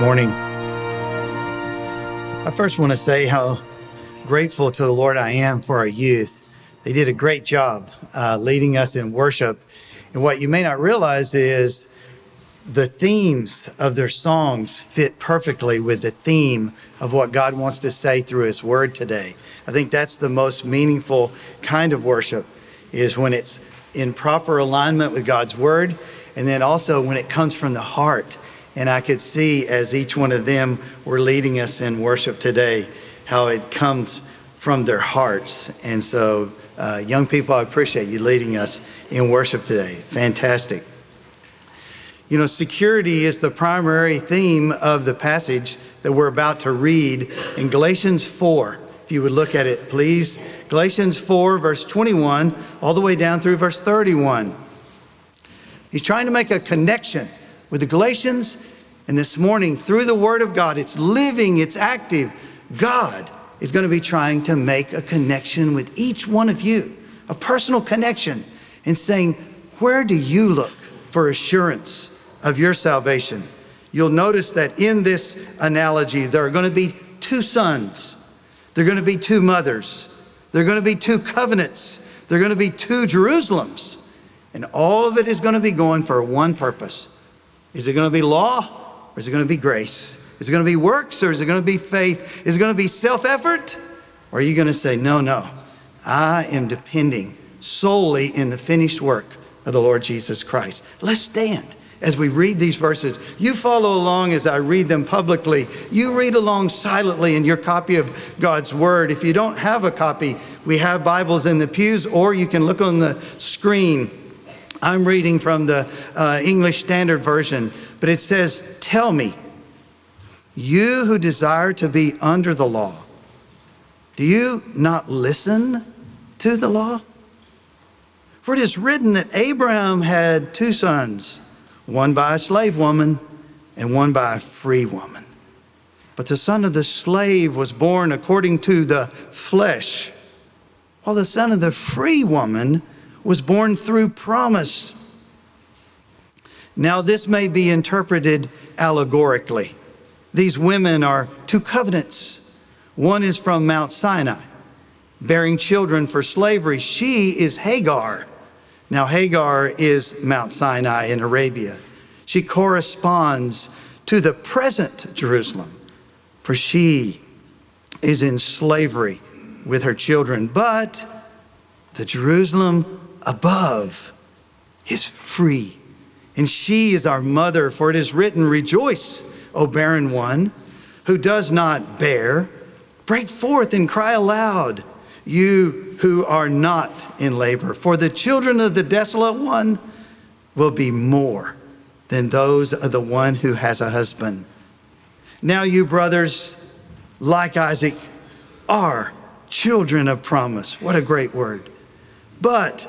Morning. I first want to say how grateful to the Lord I am for our youth. They did a great job uh, leading us in worship. And what you may not realize is the themes of their songs fit perfectly with the theme of what God wants to say through His Word today. I think that's the most meaningful kind of worship is when it's in proper alignment with God's Word, and then also when it comes from the heart and I could see as each one of them were leading us in worship today how it comes from their hearts. And so, uh, young people, I appreciate you leading us in worship today. Fantastic. You know, security is the primary theme of the passage that we're about to read in Galatians 4. If you would look at it, please. Galatians 4, verse 21, all the way down through verse 31. He's trying to make a connection with the Galatians. And this morning, through the Word of God, it's living, it's active. God is going to be trying to make a connection with each one of you, a personal connection, and saying, Where do you look for assurance of your salvation? You'll notice that in this analogy, there are going to be two sons, there are going to be two mothers, there are going to be two covenants, there are going to be two Jerusalems. And all of it is going to be going for one purpose is it going to be law or is it going to be grace? Is it going to be works or is it going to be faith? Is it going to be self effort? Or are you going to say, no, no, I am depending solely in the finished work of the Lord Jesus Christ? Let's stand as we read these verses. You follow along as I read them publicly. You read along silently in your copy of God's Word. If you don't have a copy, we have Bibles in the pews, or you can look on the screen I'm reading from the uh, English Standard Version, but it says, Tell me, you who desire to be under the law, do you not listen to the law? For it is written that Abraham had two sons, one by a slave woman and one by a free woman. But the son of the slave was born according to the flesh, while the son of the free woman was born through promise. Now, this may be interpreted allegorically. These women are two covenants. One is from Mount Sinai, bearing children for slavery. She is Hagar. Now, Hagar is Mount Sinai in Arabia. She corresponds to the present Jerusalem, for she is in slavery with her children. But the Jerusalem above is free. And she is our mother, for it is written, Rejoice, O barren one who does not bear. Break forth and cry aloud, you who are not in labor, for the children of the desolate one will be more than those of the one who has a husband. Now, you brothers, like Isaac, are children of promise. What a great word. But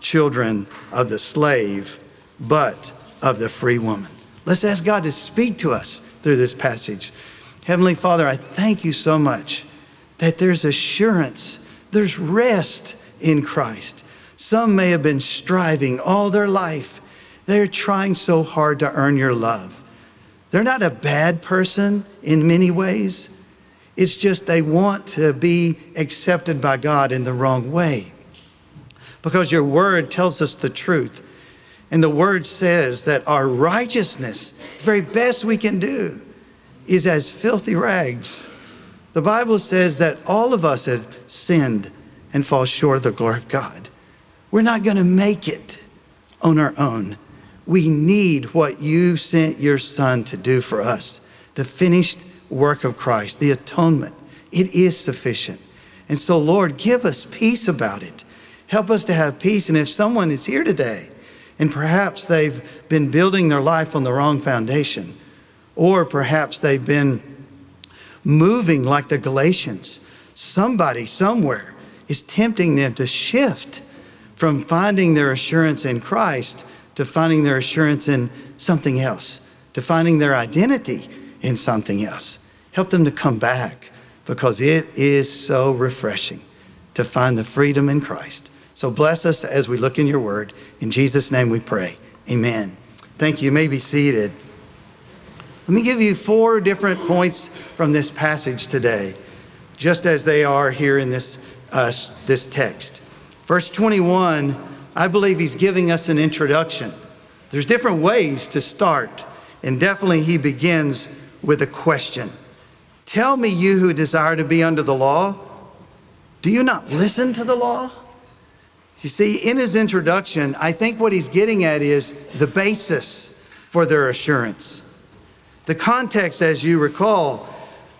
children of the slave, but of the free woman. Let's ask God to speak to us through this passage. Heavenly Father, I thank you so much that there's assurance, there's rest in Christ. Some may have been striving all their life. They're trying so hard to earn your love. They're not a bad person in many ways. It's just they want to be accepted by God in the wrong way because your word tells us the truth. And the word says that our righteousness, the very best we can do, is as filthy rags. The Bible says that all of us have sinned and fall short of the glory of God. We're not going to make it on our own. We need what you sent your Son to do for us the finished work of Christ, the atonement. It is sufficient. And so, Lord, give us peace about it. Help us to have peace. And if someone is here today and perhaps they've been building their life on the wrong foundation, or perhaps they've been moving like the Galatians, somebody somewhere is tempting them to shift from finding their assurance in Christ to finding their assurance in something else, to finding their identity in something else. Help them to come back because it is so refreshing to find the freedom in Christ. So bless us as we look in your word. In Jesus' name we pray. Amen. Thank you. You may be seated. Let me give you four different points from this passage today, just as they are here in this, uh, this text. Verse 21, I believe he's giving us an introduction. There's different ways to start, and definitely he begins with a question Tell me, you who desire to be under the law, do you not listen to the law? You see, in his introduction, I think what he's getting at is the basis for their assurance. The context, as you recall,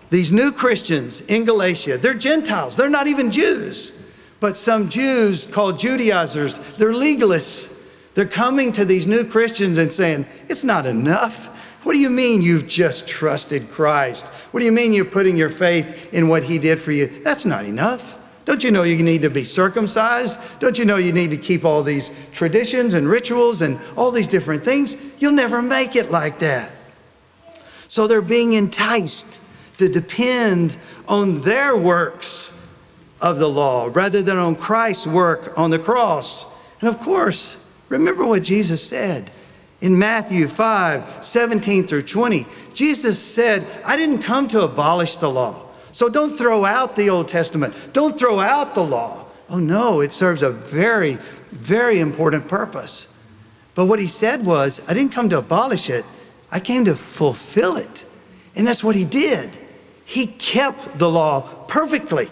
these new Christians in Galatia, they're Gentiles, they're not even Jews. But some Jews called Judaizers, they're legalists. They're coming to these new Christians and saying, It's not enough. What do you mean you've just trusted Christ? What do you mean you're putting your faith in what He did for you? That's not enough. Don't you know you need to be circumcised? Don't you know you need to keep all these traditions and rituals and all these different things? You'll never make it like that. So they're being enticed to depend on their works of the law rather than on Christ's work on the cross. And of course, remember what Jesus said in Matthew 5 17 through 20. Jesus said, I didn't come to abolish the law. So don't throw out the Old Testament. Don't throw out the law. Oh no, it serves a very, very important purpose. But what he said was, I didn't come to abolish it, I came to fulfill it. And that's what he did. He kept the law perfectly.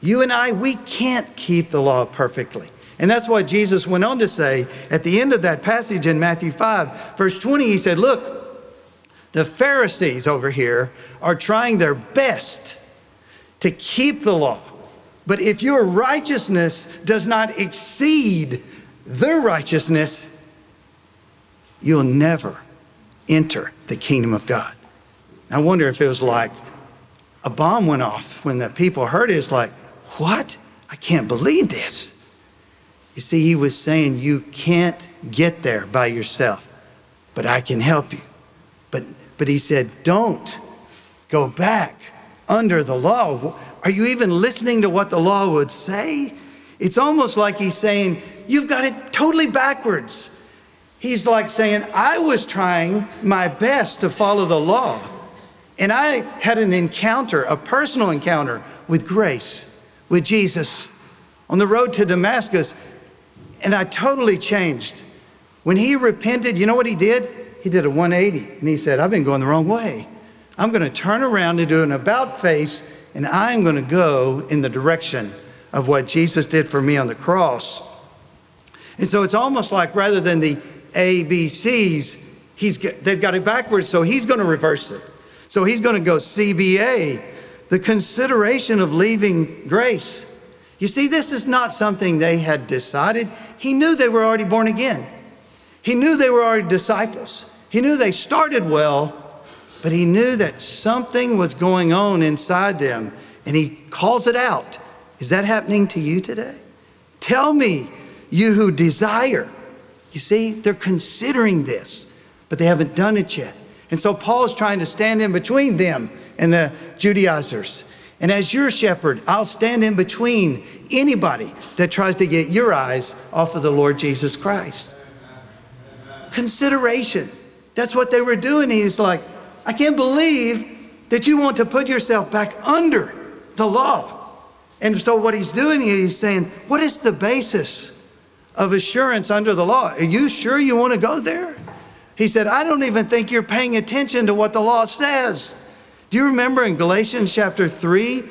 You and I, we can't keep the law perfectly. And that's what Jesus went on to say at the end of that passage in Matthew 5, verse 20. He said, Look, the Pharisees over here are trying their best to keep the law. But if your righteousness does not exceed their righteousness, you'll never enter the kingdom of God. I wonder if it was like a bomb went off when the people heard it. It's like, what? I can't believe this. You see, he was saying, You can't get there by yourself, but I can help you. But, but he said, Don't go back under the law. Are you even listening to what the law would say? It's almost like he's saying, You've got it totally backwards. He's like saying, I was trying my best to follow the law. And I had an encounter, a personal encounter with grace, with Jesus on the road to Damascus. And I totally changed. When he repented, you know what he did? He did a 180 and he said, I've been going the wrong way. I'm going to turn around and do an about face, and I'm going to go in the direction of what Jesus did for me on the cross. And so it's almost like rather than the ABCs, he's, they've got it backwards, so he's going to reverse it. So he's going to go CBA, the consideration of leaving grace. You see, this is not something they had decided. He knew they were already born again. He knew they were already disciples. He knew they started well, but he knew that something was going on inside them, and he calls it out. Is that happening to you today? Tell me, you who desire. You see, they're considering this, but they haven't done it yet. And so Paul's trying to stand in between them and the Judaizers. And as your shepherd, I'll stand in between anybody that tries to get your eyes off of the Lord Jesus Christ. Consideration. That's what they were doing. He's like, I can't believe that you want to put yourself back under the law. And so, what he's doing is he's saying, What is the basis of assurance under the law. Are you sure you want to go there? He said, I don't even think you're paying attention to what the law says. Do you remember in Galatians chapter 3,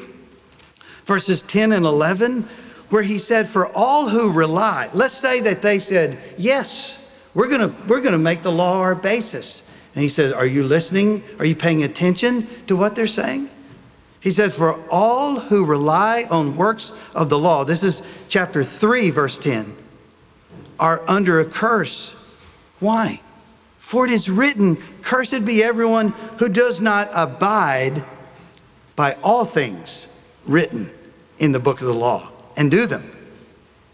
verses 10 and 11, where he said, For all who rely, let's say that they said, Yes, we're going to we're going to make the law our basis. And he says, Are you listening? Are you paying attention to what they're saying? He said, For all who rely on works of the law, this is chapter 3, verse 10, are under a curse. Why? For it is written, Cursed be everyone who does not abide by all things written in the book of the law and do them.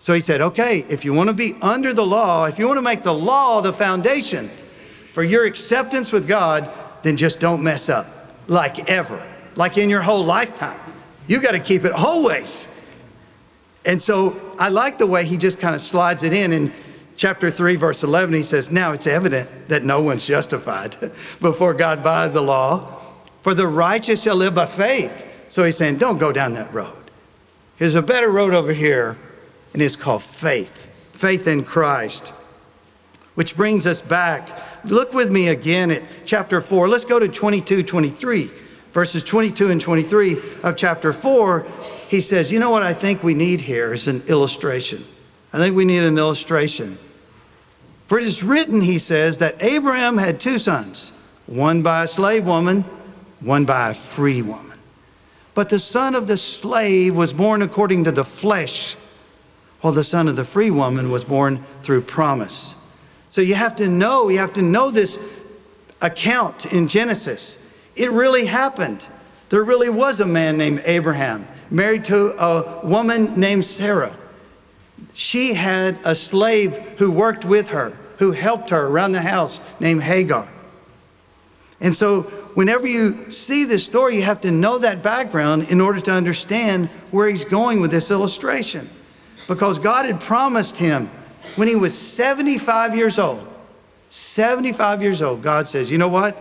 So he said, Okay, if you want to be under the law, if you want to make the law the foundation for your acceptance with God, then just don't mess up like ever, like in your whole lifetime. You got to keep it always. And so I like the way he just kind of slides it in. In chapter 3, verse 11, he says, Now it's evident that no one's justified before God by the law, for the righteous shall live by faith. So he's saying, Don't go down that road. There's a better road over here, and it's called faith faith in Christ. Which brings us back. Look with me again at chapter 4. Let's go to 22, 23. Verses 22 and 23 of chapter 4, he says, You know what I think we need here is an illustration. I think we need an illustration. For it is written, he says, that Abraham had two sons, one by a slave woman, one by a free woman. But the son of the slave was born according to the flesh, while the son of the free woman was born through promise. So you have to know, you have to know this account in Genesis. It really happened. There really was a man named Abraham, married to a woman named Sarah she had a slave who worked with her, who helped her around the house named Hagar. And so, whenever you see this story, you have to know that background in order to understand where he's going with this illustration. Because God had promised him when he was 75 years old, 75 years old, God says, You know what?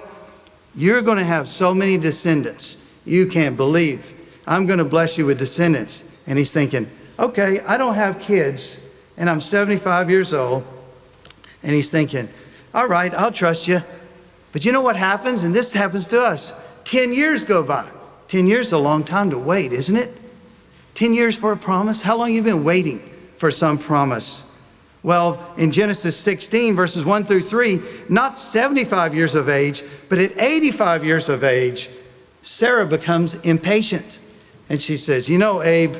You're going to have so many descendants, you can't believe. I'm going to bless you with descendants. And he's thinking, okay, I don't have kids and I'm 75 years old. And he's thinking, all right, I'll trust you. But you know what happens? And this happens to us 10 years go by. 10 years is a long time to wait, isn't it? 10 years for a promise? How long you been waiting for some promise? Well, in Genesis 16, verses 1 through 3, not 75 years of age, but at 85 years of age, Sarah becomes impatient. And she says, You know, Abe,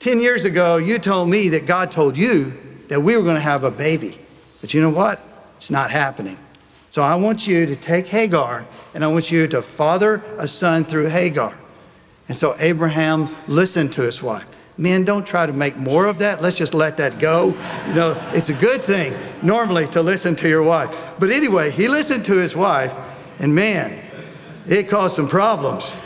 10 years ago, you told me that God told you that we were going to have a baby. But you know what? It's not happening. So I want you to take Hagar and I want you to father a son through Hagar. And so Abraham listened to his wife. Men, don't try to make more of that. Let's just let that go. You know, it's a good thing normally to listen to your wife. But anyway, he listened to his wife, and man, it caused some problems.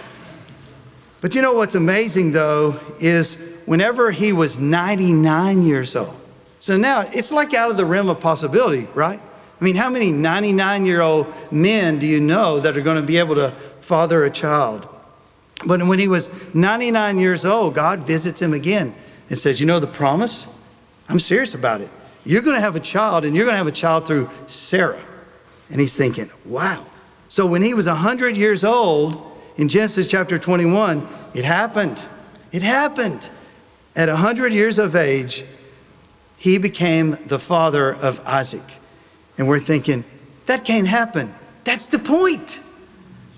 But you know what's amazing though is whenever he was 99 years old. So now it's like out of the realm of possibility, right? I mean, how many 99 year old men do you know that are going to be able to father a child? But when he was 99 years old, God visits him again and says, You know the promise? I'm serious about it. You're going to have a child, and you're going to have a child through Sarah. And he's thinking, Wow. So when he was 100 years old, in Genesis chapter 21, it happened. It happened. At 100 years of age, he became the father of Isaac. And we're thinking, that can't happen. That's the point.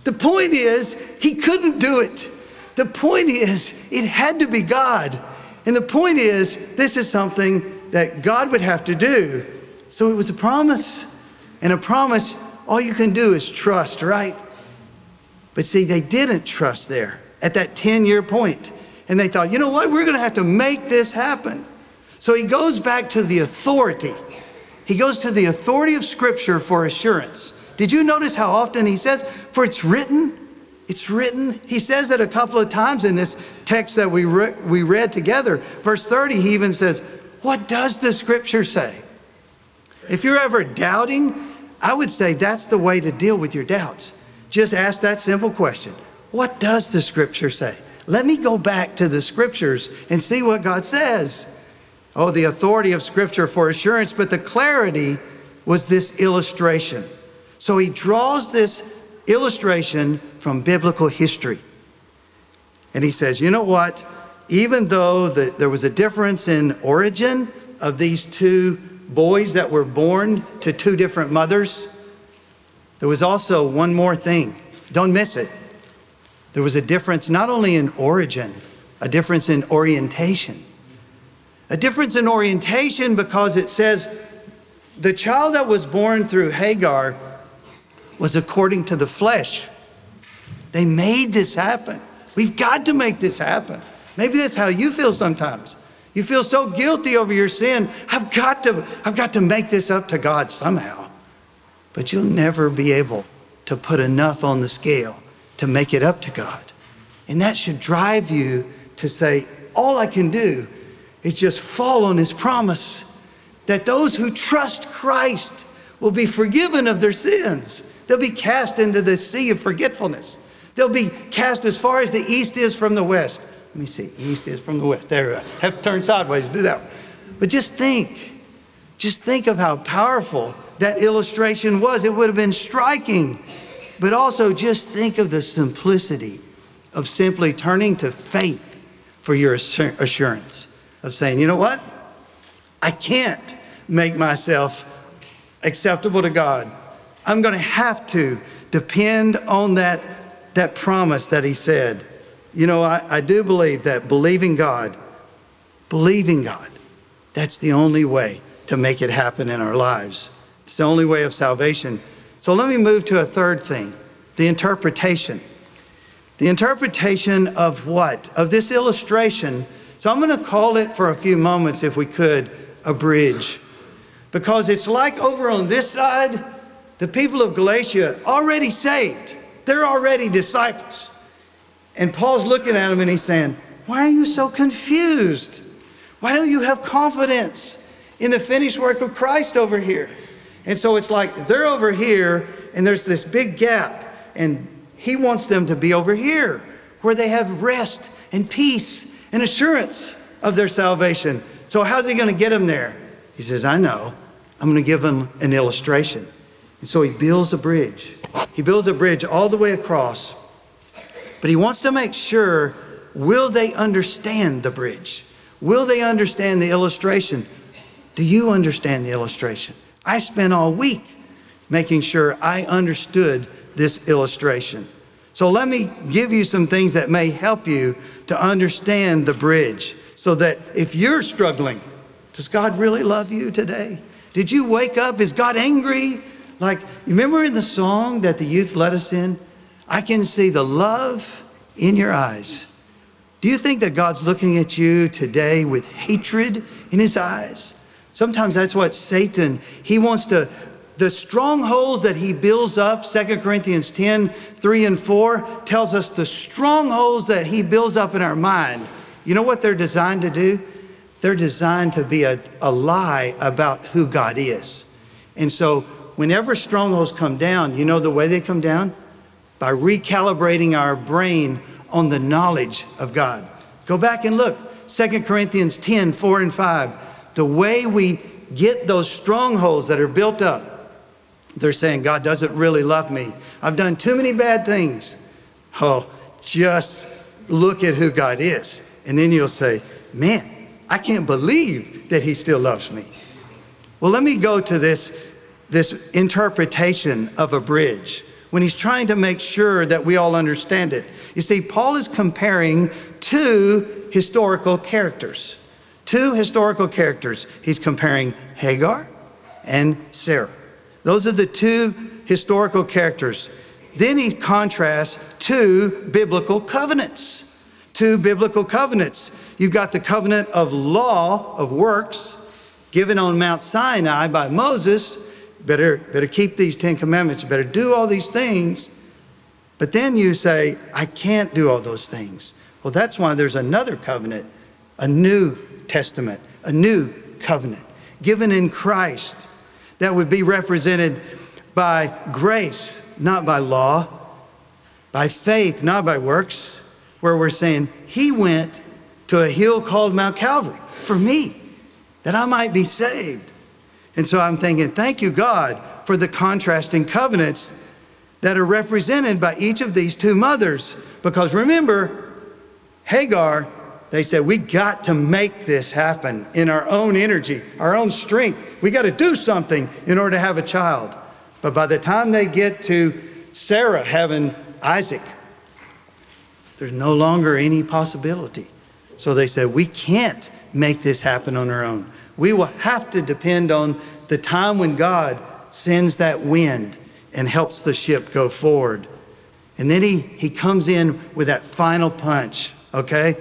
The point is, he couldn't do it. The point is, it had to be God. And the point is, this is something that God would have to do. So it was a promise. And a promise, all you can do is trust, right? But see, they didn't trust there at that 10 year point. And they thought, you know what? We're going to have to make this happen. So he goes back to the authority. He goes to the authority of Scripture for assurance. Did you notice how often he says, For it's written? It's written. He says that a couple of times in this text that we, re- we read together. Verse 30, he even says, What does the Scripture say? If you're ever doubting, I would say that's the way to deal with your doubts. Just ask that simple question What does the Scripture say? Let me go back to the Scriptures and see what God says. Oh, the authority of Scripture for assurance, but the clarity was this illustration. So he draws this illustration from biblical history. And he says, you know what? Even though the, there was a difference in origin of these two boys that were born to two different mothers, there was also one more thing. Don't miss it. There was a difference not only in origin, a difference in orientation. A difference in orientation because it says the child that was born through Hagar was according to the flesh. They made this happen. We've got to make this happen. Maybe that's how you feel sometimes. You feel so guilty over your sin. I've got to, I've got to make this up to God somehow. But you'll never be able to put enough on the scale to make it up to God. And that should drive you to say, all I can do is just fall on his promise that those who trust Christ will be forgiven of their sins. They'll be cast into the sea of forgetfulness. They'll be cast as far as the east is from the west. Let me see, east is from the west. There, I uh, have to turn sideways do that. But just think, just think of how powerful that illustration was. It would have been striking. But also just think of the simplicity of simply turning to faith for your assurance, of saying, you know what? I can't make myself acceptable to God. I'm going to have to depend on that, that promise that He said. You know, I, I do believe that believing God, believing God, that's the only way to make it happen in our lives. It's the only way of salvation. So let me move to a third thing the interpretation. The interpretation of what? Of this illustration. So I'm going to call it for a few moments, if we could, a bridge. Because it's like over on this side, the people of Galatia already saved, they're already disciples. And Paul's looking at them and he's saying, Why are you so confused? Why don't you have confidence in the finished work of Christ over here? And so it's like they're over here and there's this big gap, and he wants them to be over here where they have rest and peace and assurance of their salvation. So, how's he going to get them there? He says, I know. I'm going to give them an illustration. And so he builds a bridge. He builds a bridge all the way across but he wants to make sure will they understand the bridge? Will they understand the illustration? Do you understand the illustration? I spent all week making sure I understood this illustration. So let me give you some things that may help you to understand the bridge so that if you're struggling, does God really love you today? Did you wake up? Is God angry? Like, you remember in the song that the youth led us in? I can see the love in your eyes. Do you think that God's looking at you today with hatred in his eyes? Sometimes that's what Satan, he wants to, the strongholds that he builds up, 2 Corinthians 10, 3 and 4 tells us the strongholds that he builds up in our mind. You know what they're designed to do? They're designed to be a, a lie about who God is. And so whenever strongholds come down, you know the way they come down? by recalibrating our brain on the knowledge of God. Go back and look. 2 Corinthians 10, 4 and 5. The way we get those strongholds that are built up, they're saying, God doesn't really love me. I've done too many bad things. Oh, just look at who God is. And then you'll say, man, I can't believe that he still loves me. Well, let me go to this, this interpretation of a bridge when he's trying to make sure that we all understand it. You see, Paul is comparing two historical characters. Two historical characters. He's comparing Hagar and Sarah. Those are the two historical characters. Then he contrasts two biblical covenants. Two biblical covenants. You've got the covenant of law, of works, given on Mount Sinai by Moses, better, better keep these Ten Commandments, better do all these things. But then you say, I can't do all those things. Well, that's why there's another covenant, a new testament, a new covenant given in Christ that would be represented by grace, not by law, by faith, not by works, where we're saying, He went to a hill called Mount Calvary for me. that I might be saved. And so I'm thinking, thank you, God, for the contrasting covenants that are represented by each of these two mothers. Because remember, Hagar, they said, we got to make this happen in our own energy, our own strength. We got to do something in order to have a child. But by the time they get to Sarah having Isaac, there's no longer any possibility. So they said, we can't make this happen on our own. We will have to depend on the time when God sends that wind and helps the ship go forward. And then he, he comes in with that final punch, okay?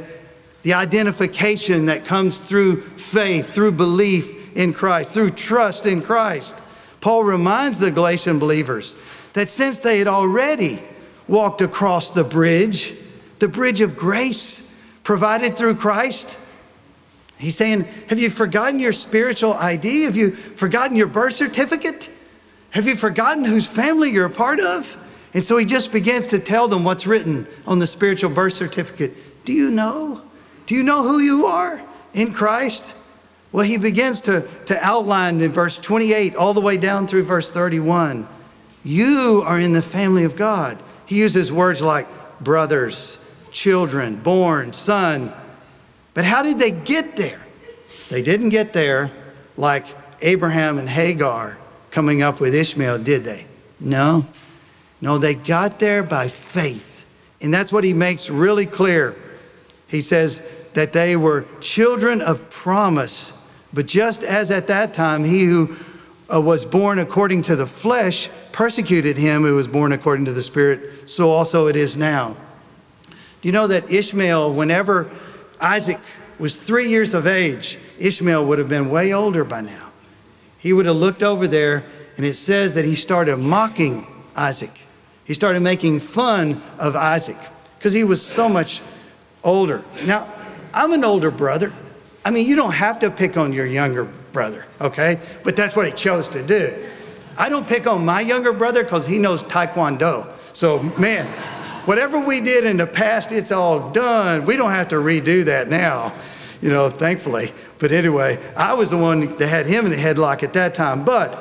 The identification that comes through faith, through belief in Christ, through trust in Christ. Paul reminds the Galatian believers that since they had already walked across the bridge, the bridge of grace provided through Christ, he's saying, Have you forgotten your spiritual ID? Have you forgotten your birth certificate? Have you forgotten whose family you're a part of? And so he just begins to tell them what's written on the spiritual birth certificate. Do you know? Do you know who you are in Christ? Well, he begins to, to outline in verse 28 all the way down through verse 31. You are in the family of God. He uses words like brothers, children, born, son. But how did they get there? They didn't get there like Abraham and Hagar coming up with Ishmael, did they? No. No, they got there by faith. And that's what he makes really clear. He says that they were children of promise. But just as at that time, he who uh, was born according to the flesh persecuted him who was born according to the Spirit, so also it is now. Do you know that Ishmael, whenever Isaac was three years of age, Ishmael would have been way older by now. He would have looked over there, and it says that he started mocking Isaac. He started making fun of Isaac because he was so much older. Now, I'm an older brother. I mean, you don't have to pick on your younger brother, okay? But that's what he chose to do. I don't pick on my younger brother because he knows Taekwondo. So, man, whatever we did in the past, it's all done. We don't have to redo that now, you know, thankfully. But anyway, I was the one that had him in the headlock at that time. But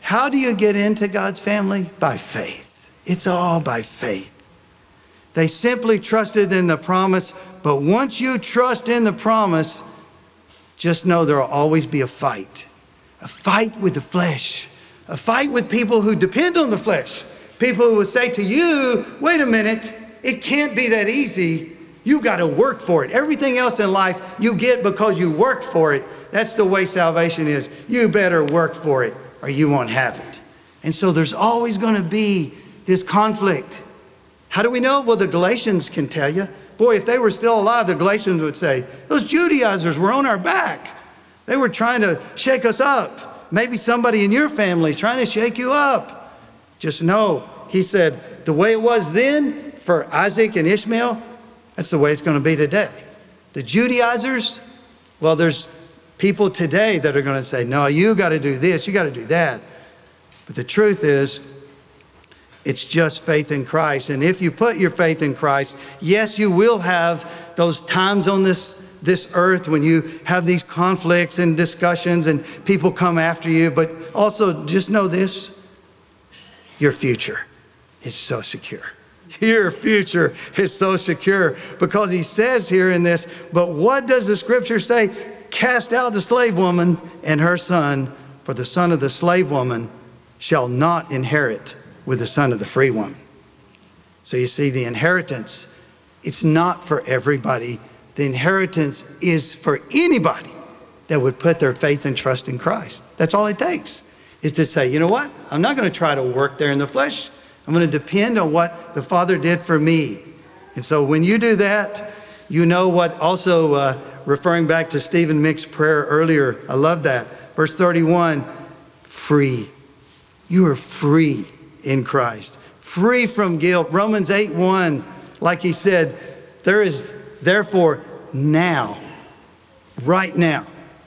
how do you get into God's family? By faith. It's all by faith. They simply trusted in the promise, but once you trust in the promise, just know there will always be a fight a fight with the flesh, a fight with people who depend on the flesh. People will say to you, wait a minute, it can't be that easy. You got to work for it. Everything else in life you get because you work for it. That's the way salvation is. You better work for it or you won't have it. And so there's always going to be this conflict. How do we know? Well, the Galatians can tell you. Boy, if they were still alive, the Galatians would say, Those Judaizers were on our back. They were trying to shake us up. Maybe somebody in your family is trying to shake you up. Just know, he said, the way it was then for Isaac and Ishmael, that's the way it's going to be today. The Judaizers, well, there's people today that are going to say, no, you got to do this, you got to do that. But the truth is, it's just faith in Christ. And if you put your faith in Christ, yes, you will have those times on this, this earth when you have these conflicts and discussions and people come after you. But also, just know this your future is so secure. Your future is so secure because he says here in this, but what does the scripture say? Cast out the slave woman and her son, for the son of the slave woman shall not inherit with the son of the free woman. So you see, the inheritance, it's not for everybody. The inheritance is for anybody that would put their faith and trust in Christ. That's all it takes, is to say, you know what? I'm not going to try to work there in the flesh. I'm going to depend on what the Father did for me. And so when you do that, you know what also, uh, referring back to Stephen Mick's prayer earlier, I love that. Verse 31 free. You are free in Christ, free from guilt. Romans 8 1, like he said, there is therefore now, right now,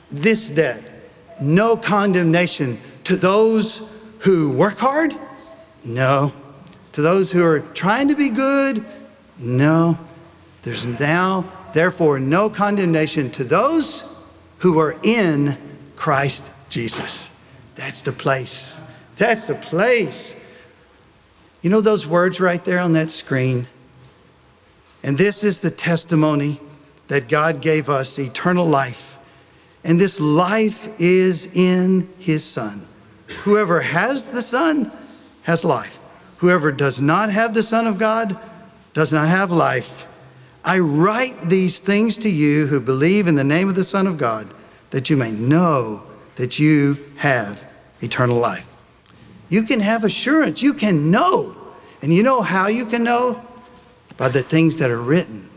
this day, no condemnation to those who work hard? No. To those who are trying to be good? No. There's now, therefore, no condemnation to those who are in Christ Jesus. That's the place. That's the place. You know those words right there on that screen? And this is the testimony that God gave us eternal life. And this life is in his Son. Whoever has the Son has life. Whoever does not have the Son of God does not have life. I write these things to you who believe in the name of the Son of God, that you may know that you have eternal life. You can have assurance. You can know. And you know how you can know? By the things that are written.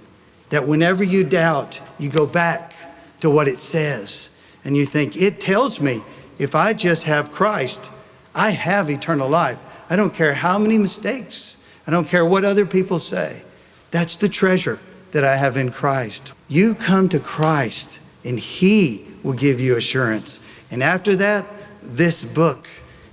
That whenever you doubt, you go back to what it says and you think, it tells me if I just have Christ, I have eternal life. I don't care how many mistakes, I don't care what other people say. That's the treasure that I have in Christ. You come to Christ and He will give you assurance. And after that, this book,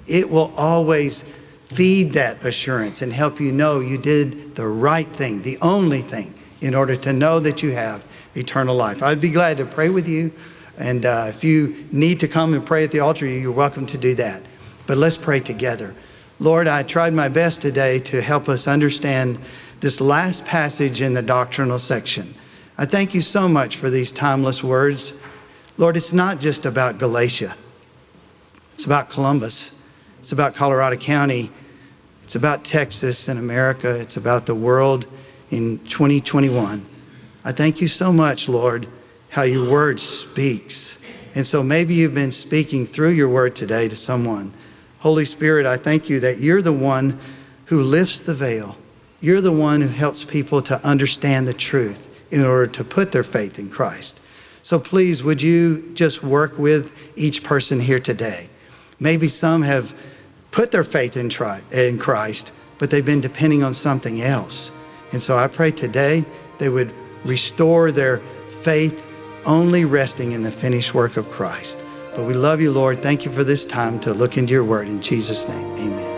it will always feed that assurance and help you know you did the right thing, the only thing, in order to know that you have eternal life. I'd be glad to pray with you. And uh, if you need to come and pray at the altar, you're welcome to do that. But let's pray together. Lord, I tried my best today to help us understand this last passage in the doctrinal section. I thank you so much for these timeless words. Lord, it's not just about Galatia, it's about Columbus, it's about Colorado County, it's about Texas and America, it's about the world in 2021. I thank you so much, Lord, how your word speaks. And so maybe you've been speaking through your word today to someone. Holy Spirit, I thank you that you're the one who lifts the veil. You're the one who helps people to understand the truth in order to put their faith in Christ. So please, would you just work with each person here today? Maybe some have put their faith in, in Christ, but they've been depending on something else. And so I pray today they would restore their faith only resting in the finished work of Christ. But we love you, Lord. Thank you for this time to look into your word. In Jesus' name, amen.